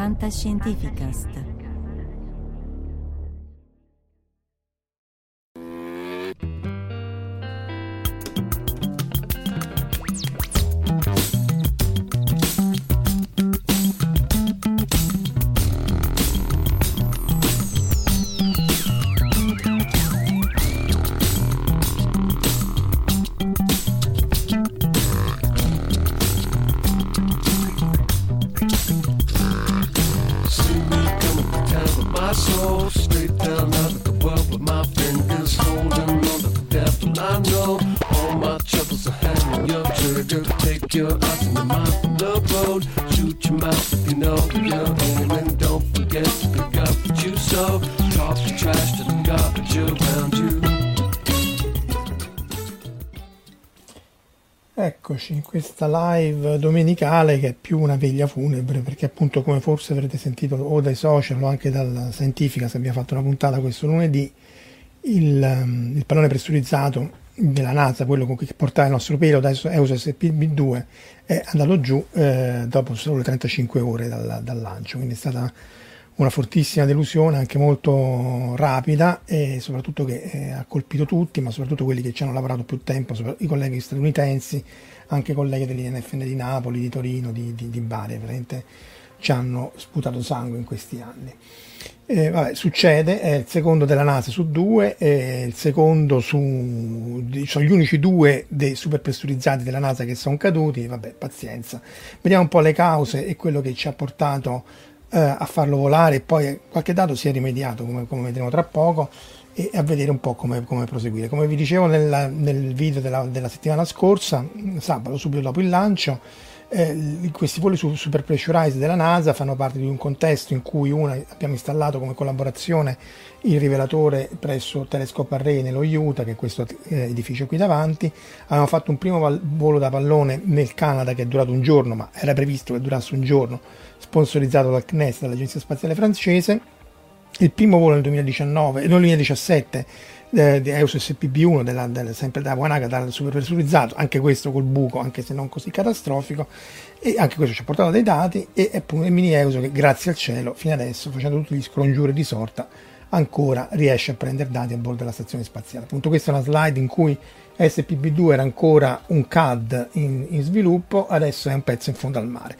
Fantascientificast. Forget to pick up what you sow. Talk the trash to the garbage around you. Eccoci in questa live domenicale che è più una veglia funebre perché appunto come forse avrete sentito o dai social o anche dalla Scientifica se abbiamo fatto una puntata questo lunedì il, ehm, il pallone pressurizzato della NASA, quello con cui portava il nostro pelo da EUS SPB2 è andato giù eh, dopo solo 35 ore dal, dal lancio, quindi è stata una fortissima delusione, anche molto rapida e soprattutto che eh, ha colpito tutti, ma soprattutto quelli che ci hanno lavorato più tempo, i colleghi statunitensi, anche i colleghi dell'INFN di Napoli, di Torino, di, di, di Bari, veramente ci hanno sputato sangue in questi anni. Eh, vabbè, succede, è il secondo della NASA su due, è il secondo su... sono gli unici due dei super pressurizzati della NASA che sono caduti, vabbè, pazienza. Vediamo un po' le cause e quello che ci ha portato eh, a farlo volare e poi qualche dato si è rimediato, come, come vedremo tra poco, e a vedere un po' come, come proseguire. Come vi dicevo nella- nel video della, della settimana scorsa, sabato, subito dopo il lancio, eh, questi voli su super pressurized della NASA fanno parte di un contesto in cui una, abbiamo installato come collaborazione il rivelatore presso Telescope Array nello Utah, che è questo eh, edificio qui davanti. Avevamo fatto un primo val- volo da pallone nel Canada che è durato un giorno, ma era previsto che durasse un giorno, sponsorizzato dal CNES, dall'Agenzia Spaziale Francese. Il primo volo nel 2019, nel 2017 eh, di EUS SPB1, della, della- sempre da Wanaga, dal superpressurizzato, anche questo col buco, anche se non così catastrofico, e anche questo ci ha portato dei dati, e appunto il mini EUS che grazie al cielo, fino adesso, facendo tutti gli scongiuri di sorta, ancora riesce a prendere dati a bordo della stazione spaziale. Appunto questa è una slide in cui SPB2 era ancora un CAD in, in sviluppo, adesso è un pezzo in fondo al mare.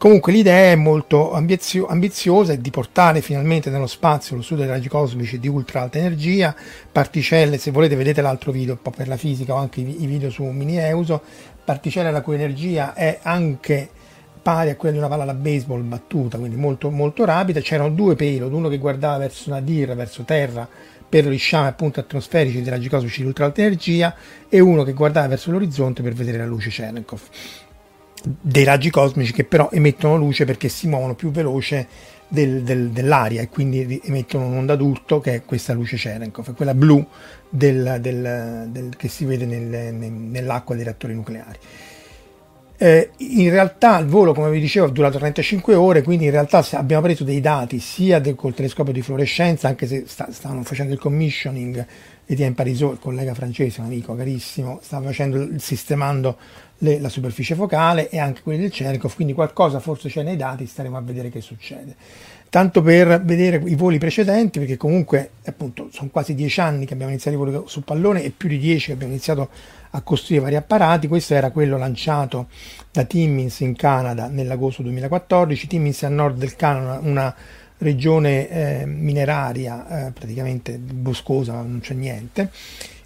Comunque l'idea è molto ambizio- ambiziosa, è di portare finalmente nello spazio lo studio dei raggi cosmici di ultra alta energia, particelle, se volete vedete l'altro video un po' per la fisica o anche i, video su mini Euso, particelle la cui energia è anche pari a quella di una palla da baseball battuta, quindi molto, molto rapida. C'erano due payload, uno che guardava verso Nadir, verso terra, per gli sciami appunto atmosferici dei raggi cosmici di ultra alta energia, e uno che guardava verso l'orizzonte per vedere la luce Cherenkov dei raggi cosmici che però emettono luce perché si muovono più veloce del- del- dell'aria e quindi emettono un'onda d'urto che è questa luce Cherenkov, quella blu del- che si vede nel- nel- nell'acqua dei reattori nucleari. Eh, in realtà il volo, come vi dicevo, è durato 35 ore, quindi in realtà abbiamo preso dei dati sia del, col telescopio di fluorescenza, anche se sta- stavano facendo il commissioning, Etienne Parisot, il collega francese, un amico carissimo, stava facendo, sistemando le- la superficie focale e anche quelli del Cherenkov, quindi qualcosa forse c'è nei dati, staremo a vedere che succede. Tanto per vedere i voli precedenti, perché comunque appunto sono quasi dieci anni che abbiamo iniziato i voli su pallone e più di dieci che abbiamo iniziato a costruire vari apparati. Questo era quello lanciato da Timmins in Canada nell'agosto 2014. Timmins è a nord del Canada, una regione eh, mineraria eh, praticamente boscosa, non c'è niente.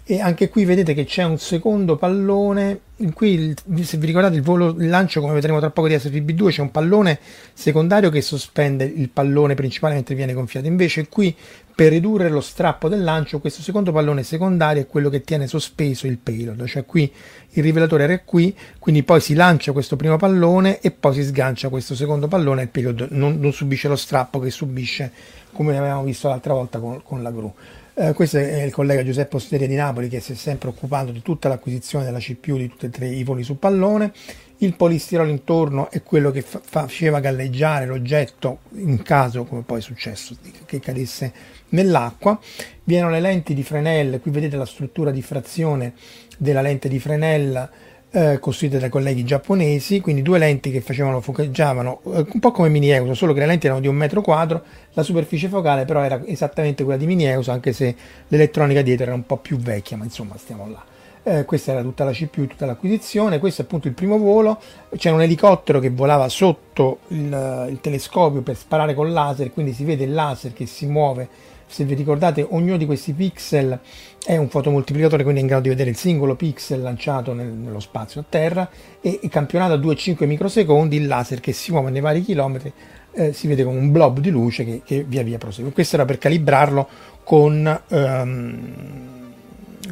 E anche qui vedete che c'è un secondo pallone. In cui, il- se vi ricordate, il, volo, il lancio, come vedremo tra poco di SFB2, c'è un pallone secondario che sospende il pallone principale mentre viene gonfiato. Invece, qui per ridurre lo strappo del lancio, questo secondo pallone secondario è quello che tiene sospeso il payload, cioè qui il rivelatore era qui, quindi poi si lancia questo primo pallone e poi si sgancia questo secondo pallone e il payload non, non subisce lo strappo che subisce come avevamo visto l'altra volta con, con la gru. Eh, questo è il collega Giuseppe Osteria di Napoli che si è sempre occupato di tutta l'acquisizione della CPU di tutti e tre i voli su pallone. Il polistirolo intorno è quello che fa- faceva galleggiare l'oggetto in caso, come poi è successo, che cadesse nell'acqua. Viene le lenti di Fresnel, qui vedete la struttura di frazione della lente di Fresnel eh, costruite dai colleghi giapponesi, quindi due lenti che facevano, foceggiavano eh, un po' come Mini Euso, solo che le lenti erano di un metro quadro, la superficie focale però era esattamente quella di Mini Euso, anche se l'elettronica dietro era un po' più vecchia, ma insomma stiamo là. Eh, questa era tutta la CPU, tutta l'acquisizione, questo è appunto il primo volo, c'era un elicottero che volava sotto il, il telescopio per sparare con laser, quindi si vede il laser che si muove se vi ricordate ognuno di questi pixel è un fotomoltiplicatore quindi è in grado di vedere il singolo pixel lanciato nel, nello spazio a terra e, campionato a 2-5 microsecondi il laser che si muove nei vari chilometri eh, si vede come un blob di luce che, che, via via prosegue. Questo era per calibrarlo con, um,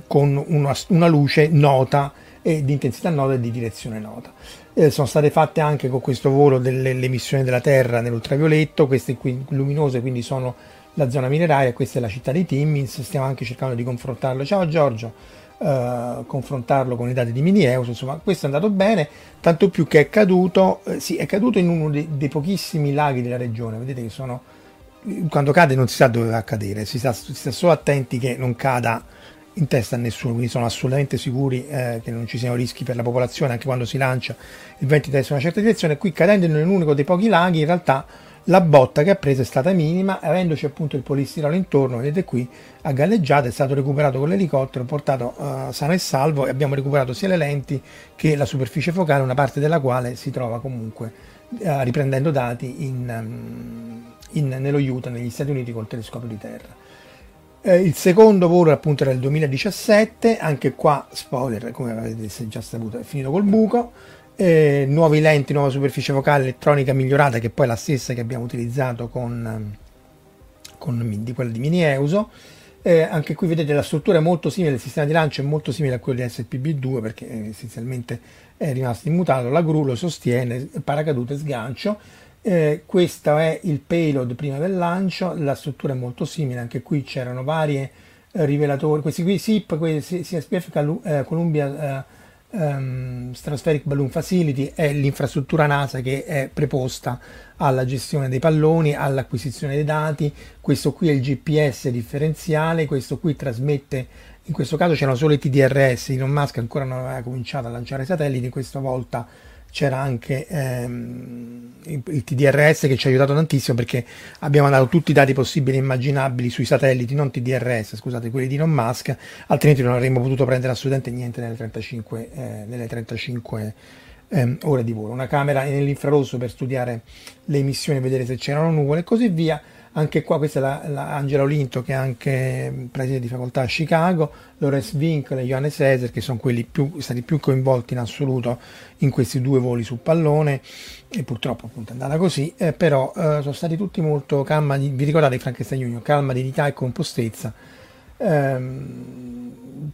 con una, una, luce nota e di intensità nota e di direzione nota. Eh, sono state fatte anche con questo volo delle emissioni della Terra nell'ultravioletto queste qui luminose quindi sono la zona mineraria, questa è la città di Timmins, stiamo anche cercando di confrontarlo, ciao Giorgio, eh, confrontarlo con i dati di Minieus, insomma questo è andato bene, tanto più che è caduto, eh, sì, è caduto in uno dei, dei, pochissimi laghi della regione, vedete che sono, quando cade non si sa dove va a cadere, si sta, si sta solo attenti che non cada in testa a nessuno, quindi sono assolutamente sicuri eh, che non ci siano rischi per la popolazione anche quando si lancia il vento in una certa direzione, qui cadendo in uno dei pochi laghi in realtà la botta che ha preso è stata minima, avendoci appunto il polistirolo intorno, vedete qui, a galleggiata, è stato recuperato con l'elicottero, portato uh, sano e salvo e abbiamo recuperato sia le lenti che la superficie focale, una parte della quale si trova comunque uh, riprendendo dati in, um, in, nello Utah, negli Stati Uniti, col telescopio di terra. Eh, il secondo volo appunto era il 2017, anche qua, spoiler, come avete già saputo, è finito col buco eh, nuovi lenti, nuova superficie focale elettronica migliorata che poi è la stessa che abbiamo utilizzato con, con di quella di Mini Euso. Eh, anche qui vedete la struttura è molto simile, il sistema di lancio è molto simile a quello di SPB2 perché eh, essenzialmente è rimasto immutato, la gru lo sostiene, paracadute sgancio. Eh, questo è il payload prima del lancio, la struttura è molto simile, anche qui c'erano varie eh, rivelatori, questi qui SIP, questi CSPF eh, Columbia um, Stratospheric Balloon Facility è l'infrastruttura NASA che è preposta alla gestione dei palloni, all'acquisizione dei dati. Questo qui è il GPS differenziale, questo qui trasmette, in questo caso c'erano solo i TDRS, Elon Musk ancora non aveva cominciato a lanciare satelliti, questa volta c'era anche ehm, il TDRS che ci ha aiutato tantissimo perché abbiamo dato tutti i dati possibili e immaginabili sui satelliti, non TDRS, scusate, quelli di Elon Musk, altrimenti non avremmo potuto prendere assolutamente niente nelle 35, eh, nelle 35 ehm, ore di volo. Una camera nell'infrarosso per studiare le emissioni, vedere se c'erano nuvole e così via anche qua questa è la, la Angela Olinto che è anche preside di facoltà a Chicago, Lorenz Winkler e Johannes Eser che sono quelli più, stati più coinvolti in assoluto in questi due voli su pallone e purtroppo appunto è andata così, eh, però eh, sono stati tutti molto calma, di, vi ricordate Frankenstein Junior, calma, dignità e compostezza. Ehm,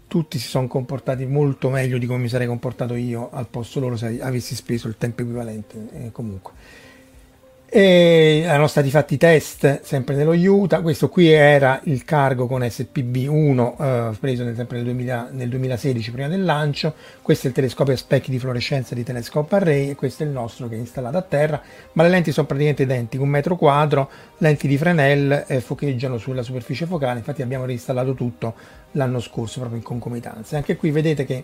tutti si sono comportati molto meglio di come mi sarei comportato io al posto loro se avessi speso il tempo equivalente eh, comunque. E erano stati fatti test sempre nello Utah. Questo qui era il cargo con SPB1 eh, preso nel, sempre nel, 2000, nel, 2016 prima del lancio. Questo è il telescopio a specchi di fluorescenza di Telescope Array e questo è il nostro che è installato a terra. Ma le lenti sono praticamente identiche, un metro quadro, lenti di Fresnel eh, focheggiano sulla superficie focale. Infatti abbiamo reinstallato tutto l'anno scorso proprio in concomitanza. Anche qui vedete che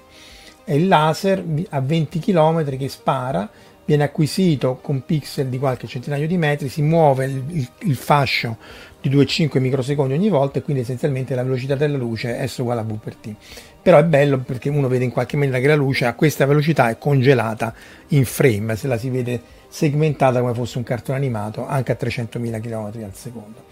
è il laser a 20 km che spara viene acquisito con pixel di qualche centinaio di metri, si muove il, il, il fascio di 2,5 microsecondi ogni volta e quindi essenzialmente la velocità della luce è S uguale a V per T. Però è bello perché uno vede in qualche maniera che la luce a questa velocità è congelata in frame, se la si vede segmentata come fosse un cartone animato anche a 300.000 km al secondo.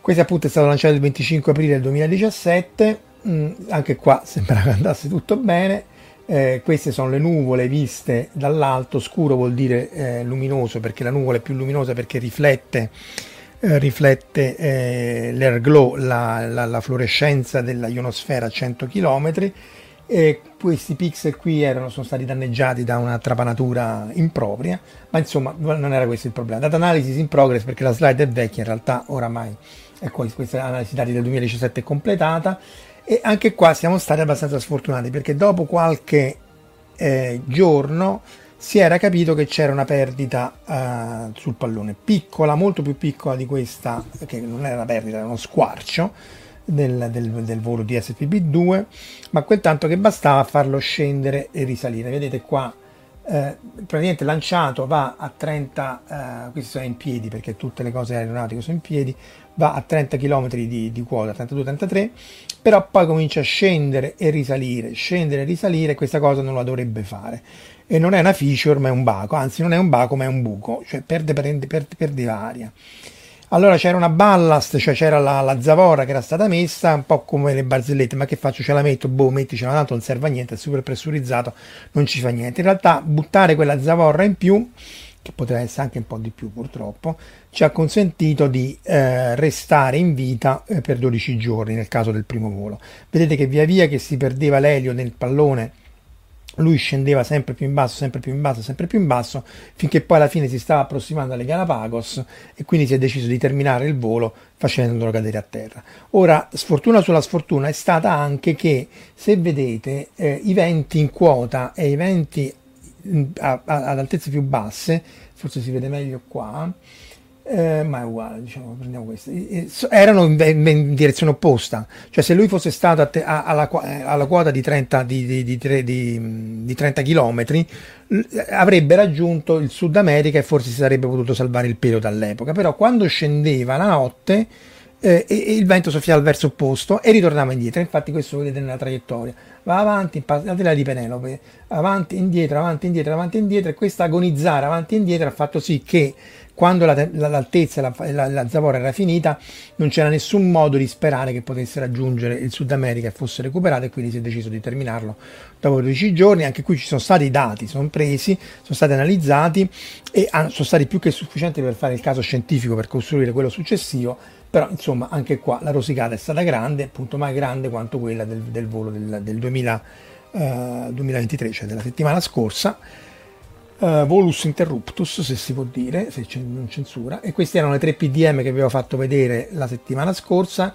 Questo appunto è stato lanciato il 25 aprile del 2017, mm, anche qua sembra che andasse tutto bene, eh, queste sono le nuvole viste dall'alto, scuro vuol dire eh, luminoso perché la nuvola è più luminosa perché riflette, eh, riflette eh, l'airglow, la, la, la, fluorescenza della ionosfera a 100 km e questi pixel qui erano, sono stati danneggiati da una trapanatura impropria, ma insomma non era questo il problema. Data analysis in progress perché la slide è vecchia, in realtà oramai è questa analisi dati del 2017 è completata e anche qua siamo stati abbastanza sfortunati perché dopo qualche eh, giorno si era capito che c'era una perdita eh, sul pallone, piccola, molto più piccola di questa, che non era una perdita, era uno squarcio. del, del, del volo di SPB2, ma quel tanto che bastava farlo scendere e risalire. Vedete qua eh, praticamente lanciato va a 30, eh, questi sono in piedi perché tutte le cose aeronautiche sono in piedi, va a 30 km di, di quota, 32-33, però poi comincia a scendere e risalire, scendere e risalire, questa cosa non la dovrebbe fare. E non è una feature ma è un baco, anzi non è un baco ma è un buco, cioè perde, perde, perde, perde aria. Allora c'era una ballast, cioè c'era la, la, zavorra che era stata messa, un po' come le barzellette, ma che faccio? Ce la metto, boh, metticela, tanto non serve a niente, è super pressurizzato, non ci fa niente. In realtà buttare quella zavorra in più, che poteva essere anche un po' di più purtroppo, ci ha consentito di eh, restare in vita eh, per 12 giorni nel caso del primo volo. Vedete che via via che si perdeva l'elio nel pallone lui scendeva sempre più in basso, sempre più in basso, sempre più in basso, finché poi alla fine si stava approssimando alle Galapagos e quindi si è deciso di terminare il volo facendolo cadere a terra. Ora, sfortuna sulla sfortuna è stata anche che, se vedete, eh, i venti in quota e i venti mm, ad altezze più basse, forse si vede meglio qua, eh, ma è uguale, diciamo, prendiamo questo. Erano in, in, direzione opposta, cioè se lui fosse stato te, a, alla, eh, alla, quota di 30, di, di, di 30 km avrebbe raggiunto il Sud America e forse si sarebbe potuto salvare il pelo dall'epoca, però quando scendeva la notte eh, il vento soffiava al verso opposto e ritornava indietro, infatti questo lo vedete nella traiettoria, va avanti, la tela di Penelope, avanti, indietro, avanti, indietro, avanti, indietro e questo agonizzare avanti e indietro ha fatto sì che quando la, l'altezza e la, la, la, zavorra era finita non c'era nessun modo di sperare che potesse raggiungere il Sud America e fosse recuperato e quindi si è deciso di terminarlo dopo 12 giorni. Anche qui ci sono stati i dati, sono presi, sono stati analizzati e sono stati più che sufficienti per fare il caso scientifico per costruire quello successivo però insomma anche qua la rosicata è stata grande, appunto mai grande quanto quella del, del volo del, del 2000, uh, 2023, cioè della settimana scorsa. Uh, volus interruptus, se si può dire, se non censura, e questi erano le tre PDM che vi avevo fatto vedere la settimana scorsa,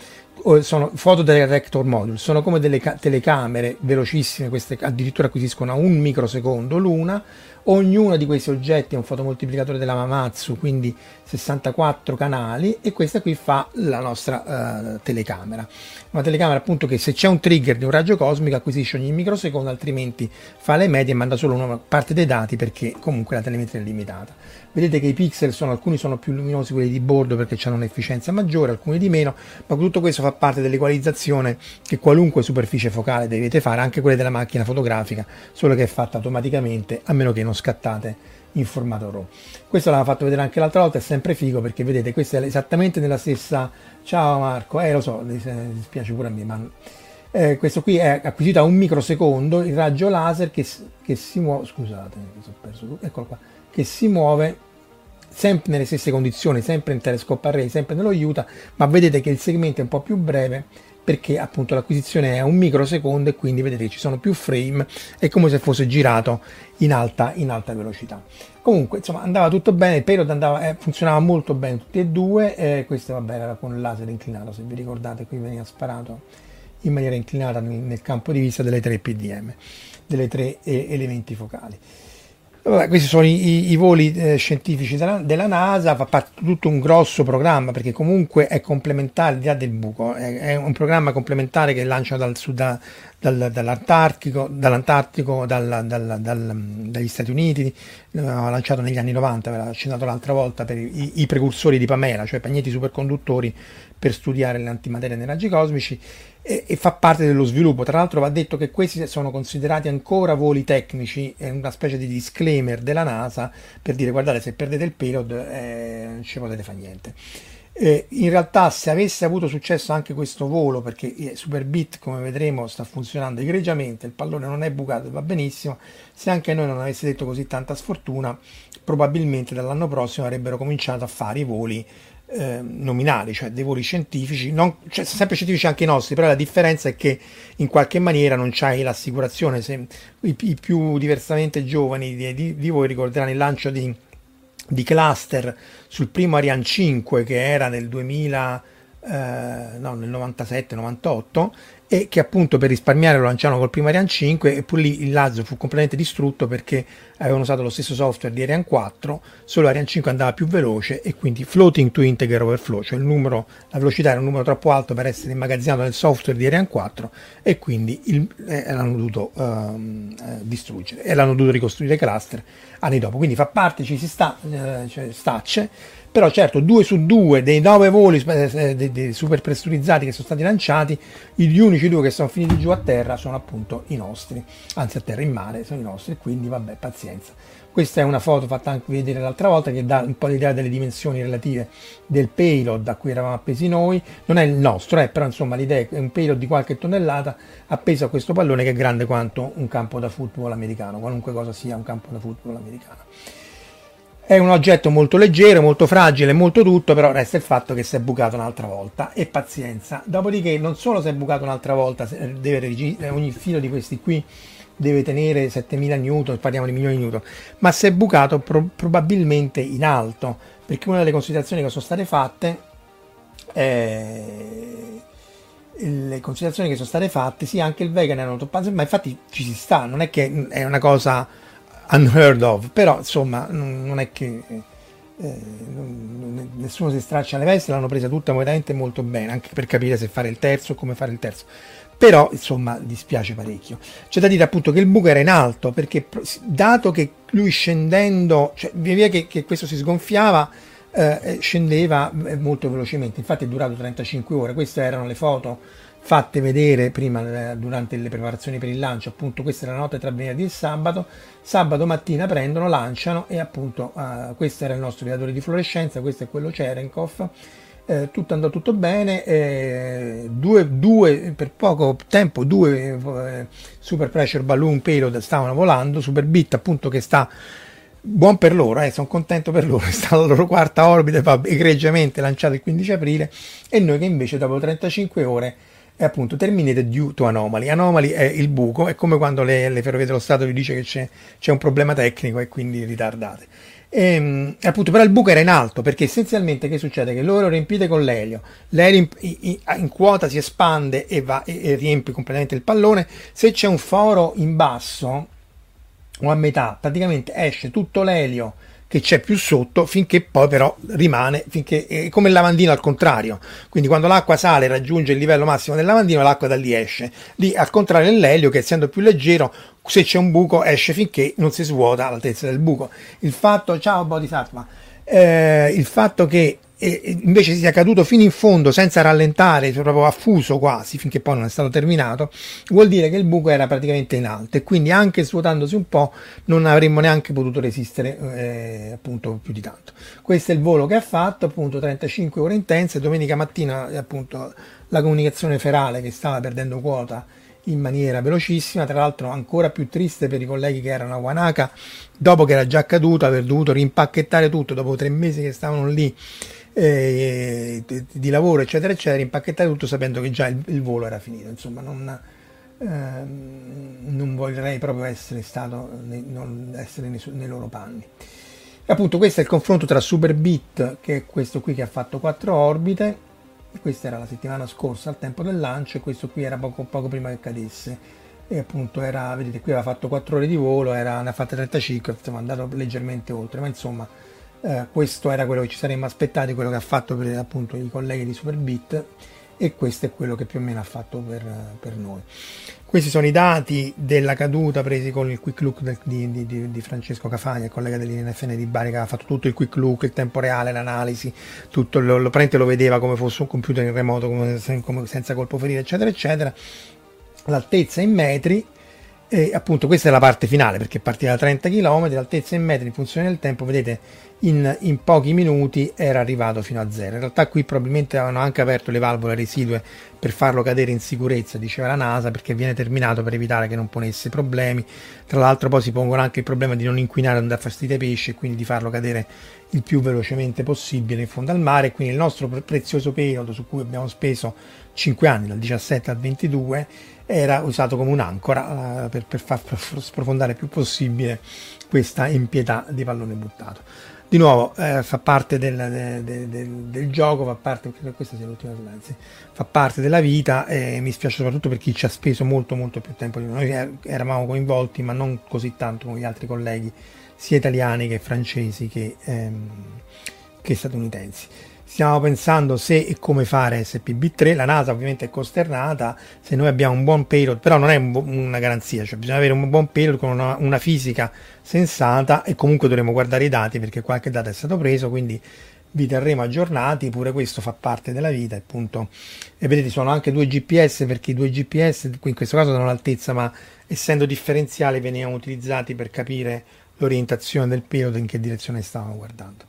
sono foto del rector module, sono come delle telecamere velocissime, queste addirittura acquisiscono a un microsecondo l'una, Ognuno di questi oggetti è un fotomoltiplicatore della Mamatsu, quindi 64 canali e questa qui fa la nostra uh, telecamera. Una telecamera appunto che se c'è un trigger di un raggio cosmico acquisisce ogni microsecondo, altrimenti fa le medie e manda solo una parte dei dati perché comunque la telemetria è limitata. Vedete che i pixel sono, alcuni sono più luminosi quelli di bordo perché hanno un'efficienza maggiore, alcuni di meno, ma tutto questo fa parte dell'equalizzazione che qualunque superficie focale dovete fare, anche quelle della macchina fotografica, solo che è fatta automaticamente, a meno che non scattate in formato RAW. Questo l'aveva fatto vedere anche l'altra volta, è sempre figo perché vedete, questa è esattamente nella stessa... Ciao Marco, eh lo so, mi dispiace pure a me, ma... Eh, questo qui è acquisito a un microsecondo, il raggio laser che, che si muove, scusate, mi sono perso, eccolo qua, che si muove sempre nelle stesse condizioni, sempre in telescope array, sempre nello Utah, ma vedete che il segmento è un po' più breve perché appunto l'acquisizione è un microsecondo e quindi vedete che ci sono più frame, è come se fosse girato in alta, in alta velocità. Comunque insomma andava tutto bene, il payload andava, eh, funzionava molto bene tutti e due, eh, questo vabbè era con il laser inclinato, se vi ricordate qui veniva sparato in maniera inclinata nel, nel campo di vista delle tre PDM, delle tre eh, elementi focali. Vabbè, questi sono i, i voli eh, scientifici della, della, NASA, fa parte di tutto un grosso programma perché comunque è complementare, al di là del buco, è, è un programma complementare che lancia dal sud, da, dal, dall'Antartico, dall'Antartico dal, dal, dagli Stati Uniti, l'ha lanciato negli anni 90, ve l'ha accennato l'altra volta per i, i precursori di Pamela, cioè pagnetti superconduttori per studiare l'antimateria nei raggi cosmici e, e, fa parte dello sviluppo. Tra l'altro va detto che questi sono considerati ancora voli tecnici, è una specie di disclaimer della NASA per dire guardate se perdete il payload eh, non ci potete fare niente. Eh, in realtà se avesse avuto successo anche questo volo, perché eh, Superbit come vedremo sta funzionando egregiamente, il pallone non è bucato e va benissimo, se anche noi non avesse detto così tanta sfortuna, probabilmente dall'anno prossimo avrebbero cominciato a fare i voli eh, nominali, cioè dei voli scientifici, non, cioè, sempre scientifici anche i nostri, però la differenza è che in qualche maniera non c'hai l'assicurazione. Se, i, i, più diversamente giovani di, di, di, voi ricorderanno il lancio di, di cluster sul primo Ariane 5 che era nel 2000 eh, no, nel 97-98 e che appunto per risparmiare lo lanciarono col primo Ariane 5 e pure lì il Lazio fu completamente distrutto perché avevano usato lo stesso software di Ariane 4, solo Ariane 5 andava più veloce e quindi floating to integer overflow, cioè numero, la velocità era un numero troppo alto per essere immagazzinato nel software di Ariane 4 e quindi il, eh, l'hanno dovuto ehm, eh, distruggere e l'hanno dovuto ricostruire cluster anni dopo. Quindi fa parte, ci si sta, eh, cioè, stacce però certo due su due dei nove voli eh, dei super pressurizzati che sono stati lanciati, gli unici due che sono finiti giù a terra sono appunto i nostri, anzi a terra in mare sono i nostri, quindi vabbè pazienza. Questa è una foto fatta anche vedere l'altra volta che dà un po' l'idea delle dimensioni relative del payload a cui eravamo appesi noi, non è il nostro, eh, però insomma l'idea è un payload di qualche tonnellata appeso a questo pallone che è grande quanto un campo da football americano, qualunque cosa sia un campo da football americano. È un oggetto molto leggero, molto fragile, molto tutto, però resta il fatto che si è bucato un'altra volta e pazienza. Dopodiché non solo si è bucato un'altra volta, deve, ogni filo di questi qui deve tenere 7000 newton, parliamo di milioni di newton, ma si è bucato pro- probabilmente in alto, perché una delle considerazioni che sono state fatte eh, le considerazioni che sono state fatte, sì, anche il vegan erano toppato, ma infatti ci si sta, non è che è una cosa unheard of, però insomma non è che eh, nessuno si straccia le vesti, l'hanno presa tutta veramente molto bene, anche per capire se fare il terzo o come fare il terzo. Però insomma dispiace parecchio. C'è da dire appunto che il buco era in alto perché dato che lui scendendo, cioè via via che, che questo si sgonfiava, eh, scendeva eh, molto velocemente. Infatti è durato 35 ore. Queste erano le foto fatte vedere prima eh, durante le preparazioni per il lancio, appunto questa è la notte tra venerdì e sabato, sabato mattina prendono, lanciano e appunto uh, questo era il nostro viatore di fluorescenza, questo è quello Cherenkov, eh, tutto andò tutto bene, eh, due, due, per poco tempo due eh, super pressure balloon payload stavano volando, super bit appunto che sta buon per loro, eh, sono contento per loro, è stata la loro quarta orbita egregiamente lanciata il 15 aprile e noi che invece dopo 35 ore è appunto terminated due to anomaly. Anomaly è il buco, è come quando le, le ferrovie dello Stato vi dice che c'è, c'è, un problema tecnico e quindi ritardate. E, ehm, appunto, però il buco era in alto perché essenzialmente che succede? Che loro riempite con l'elio, l'elio in, in, in quota si espande e, va, e, e riempie completamente il pallone. Se c'è un foro in basso o a metà, praticamente esce tutto l'elio che c'è più sotto finché poi però rimane, finché, è come il lavandino al contrario, quindi quando l'acqua sale raggiunge il livello massimo del lavandino l'acqua da lì esce, lì al contrario l'elio che essendo più leggero se c'è un buco esce finché non si svuota all'altezza del buco. Il fatto, ciao Bodhisattva, eh, il fatto che e invece sia caduto fino in fondo senza rallentare, proprio affuso quasi finché poi non è stato terminato, vuol dire che il buco era praticamente in alto. E quindi anche svuotandosi un po' non avremmo neanche potuto resistere eh, appunto più di tanto. Questo è il volo che ha fatto, appunto 35 ore intense, domenica mattina appunto la comunicazione ferale che stava perdendo quota in maniera velocissima, tra l'altro ancora più triste per i colleghi che erano a Wanaka, dopo che era già accaduto, aver dovuto rimpacchettare tutto dopo tre mesi che stavano lì eh, di lavoro, eccetera, eccetera, impacchettare tutto sapendo che già il, il volo era finito. Insomma, non, ehm, non vorrei proprio essere stato nei, non essere nei, nei, loro panni. E appunto, questo è il confronto tra Superbit, che è questo qui che ha fatto quattro orbite. Questa era la settimana scorsa al tempo del lancio, e questo qui era poco, poco prima che cadesse e appunto era, vedete qui aveva fatto 4 ore di volo, era, ne ha fatte 35, insomma è andato leggermente oltre, ma insomma eh, questo era quello che ci saremmo aspettati, quello che ha fatto per appunto i colleghi di Superbit e questo è quello che più o meno ha fatto per, per noi. Questi sono i dati della caduta presi con il quick look del, di, di, di, Francesco Cafagna, il collega dell'INFN di Bari che ha fatto tutto il quick look, il tempo reale, l'analisi, tutto lo, lo, lo vedeva come fosse un computer in remoto, come, come, senza colpo ferire, eccetera, eccetera. L'altezza in metri e appunto questa è la parte finale perché partiva da 30 km, l'altezza in metri in funzione del tempo, vedete in, in, pochi minuti era arrivato fino a zero. In realtà qui probabilmente avevano anche aperto le valvole residue per farlo cadere in sicurezza, diceva la NASA, perché viene terminato per evitare che non ponesse problemi. Tra l'altro poi si pongono anche il problema di non inquinare, non dar fastidio ai pesci e quindi di farlo cadere il più velocemente possibile in fondo al mare. Quindi il nostro prezioso periodo su cui abbiamo speso 5 anni, dal 17 al 22, era usato come un'ancora eh, per, per far sprofondare il più possibile questa impietà di pallone buttato. Di nuovo eh, fa parte del, del, del, del, gioco, fa parte, questa sia l'ultima slide, fa parte della vita e mi spiace soprattutto per chi ci ha speso molto molto più tempo di noi. Noi eravamo coinvolti ma non così tanto come gli altri colleghi, sia italiani che francesi che, ehm, che statunitensi stiamo pensando se e come fare SPB3, la NASA ovviamente è costernata, se noi abbiamo un buon payload, però non è un, una garanzia, cioè bisogna avere un buon payload con una, una, fisica sensata e comunque dovremo guardare i dati perché qualche dato è stato preso, quindi vi terremo aggiornati, pure questo fa parte della vita appunto. E vedete sono anche due GPS perché i due GPS in questo caso sono all'altezza ma essendo differenziali venivano utilizzati per capire l'orientazione del payload in che direzione stavano guardando.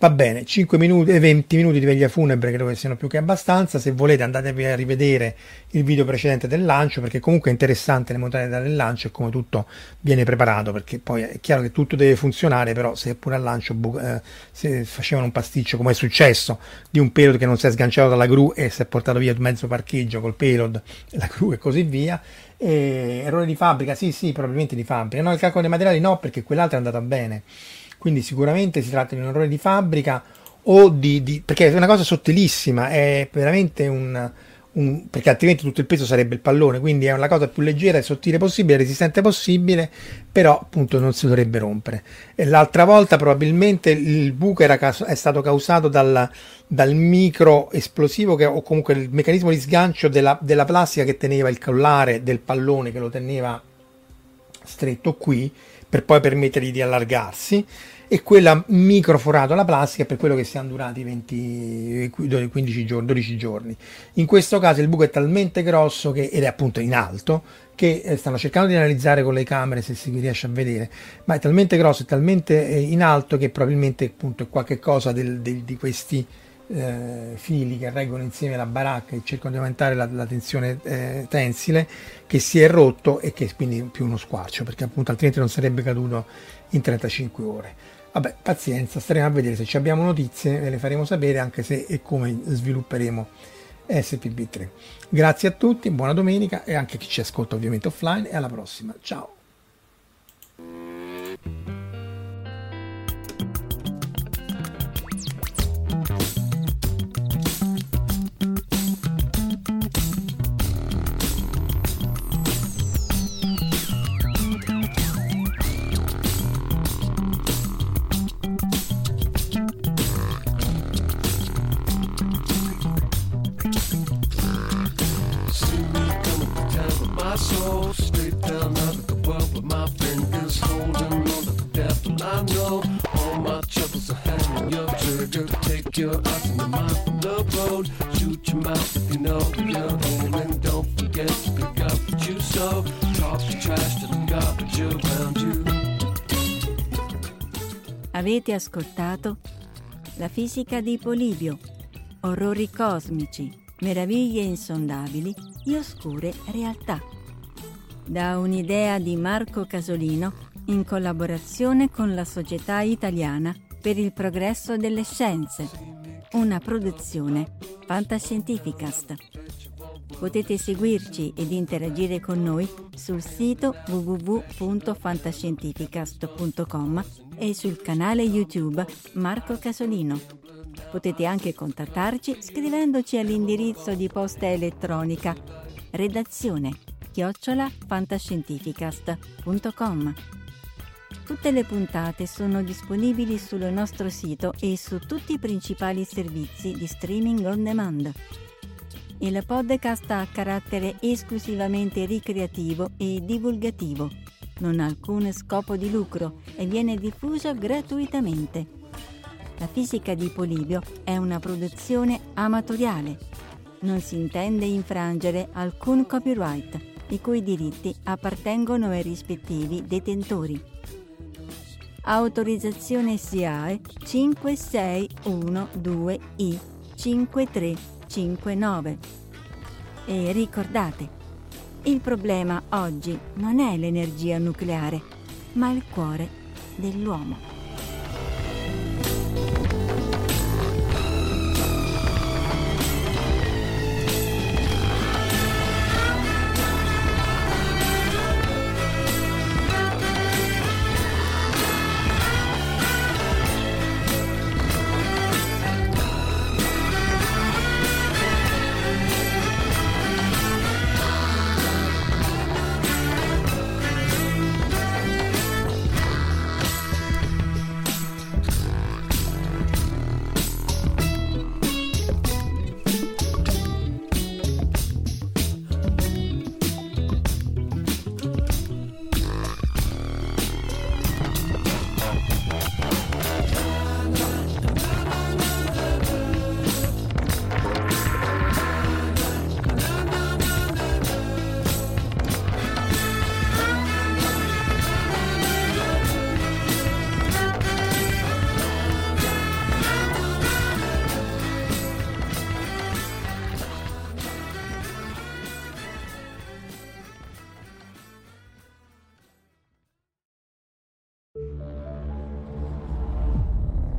Va bene, 5 minuti e 20 minuti di veglia funebre credo che siano più che abbastanza. Se volete andatevi a rivedere il video precedente del lancio perché comunque è interessante le modalità del lancio e come tutto viene preparato perché poi è chiaro che tutto deve funzionare però se pure al lancio eh, se facevano un pasticcio come è successo di un payload che non si è sganciato dalla gru e si è portato via mezzo parcheggio col payload, la gru e così via e errore di fabbrica, sì sì probabilmente di fabbrica, no il calcolo dei materiali no perché quell'altro è andata bene quindi sicuramente si tratta di un errore di fabbrica o di, di perché è una cosa sottilissima, è veramente un, un, perché altrimenti tutto il peso sarebbe il pallone, quindi è una cosa più leggera e sottile possibile, resistente possibile, però appunto non si dovrebbe rompere. E l'altra volta probabilmente il buco era, è stato causato dal, dal micro esplosivo che, o comunque il meccanismo di sgancio della, della plastica che teneva il collare del pallone che lo teneva stretto qui per poi permettergli di allargarsi e quella microforato alla plastica per quello che siano durati 20, 15 giorni, 12 giorni. In questo caso il buco è talmente grosso che, ed è appunto in alto che eh, stanno cercando di analizzare con le camere se si riesce a vedere, ma è talmente grosso e talmente eh, in alto che probabilmente appunto è qualche cosa del, del, di questi eh, fili che reggono insieme la baracca e cercano di aumentare la, la tensione eh, tensile che si è rotto e che quindi più uno squarcio perché appunto altrimenti non sarebbe caduto in 35 ore. Vabbè, pazienza, staremo a vedere se ci abbiamo notizie, ve le faremo sapere anche se e come svilupperemo SPB3. Grazie a tutti, buona domenica e anche a chi ci ascolta ovviamente offline e alla prossima. Ciao! Avete ascoltato La fisica di Polibio. Orrori cosmici, meraviglie insondabili e oscure realtà. Da un'idea di Marco Casolino in collaborazione con la Società Italiana per il progresso delle scienze, una produzione Fantascientificast. Potete seguirci ed interagire con noi sul sito www.fantascientificast.com e sul canale YouTube Marco Casolino. Potete anche contattarci scrivendoci all'indirizzo di posta elettronica redazione chiocciola fantascientificast.com. Tutte le puntate sono disponibili sul nostro sito e su tutti i principali servizi di streaming on demand. Il podcast ha carattere esclusivamente ricreativo e divulgativo, non ha alcun scopo di lucro e viene diffuso gratuitamente. La fisica di Polibio è una produzione amatoriale. Non si intende infrangere alcun copyright, i cui diritti appartengono ai rispettivi detentori autorizzazione SIAE 5612I 5359. E ricordate, il problema oggi non è l'energia nucleare, ma il cuore dell'uomo.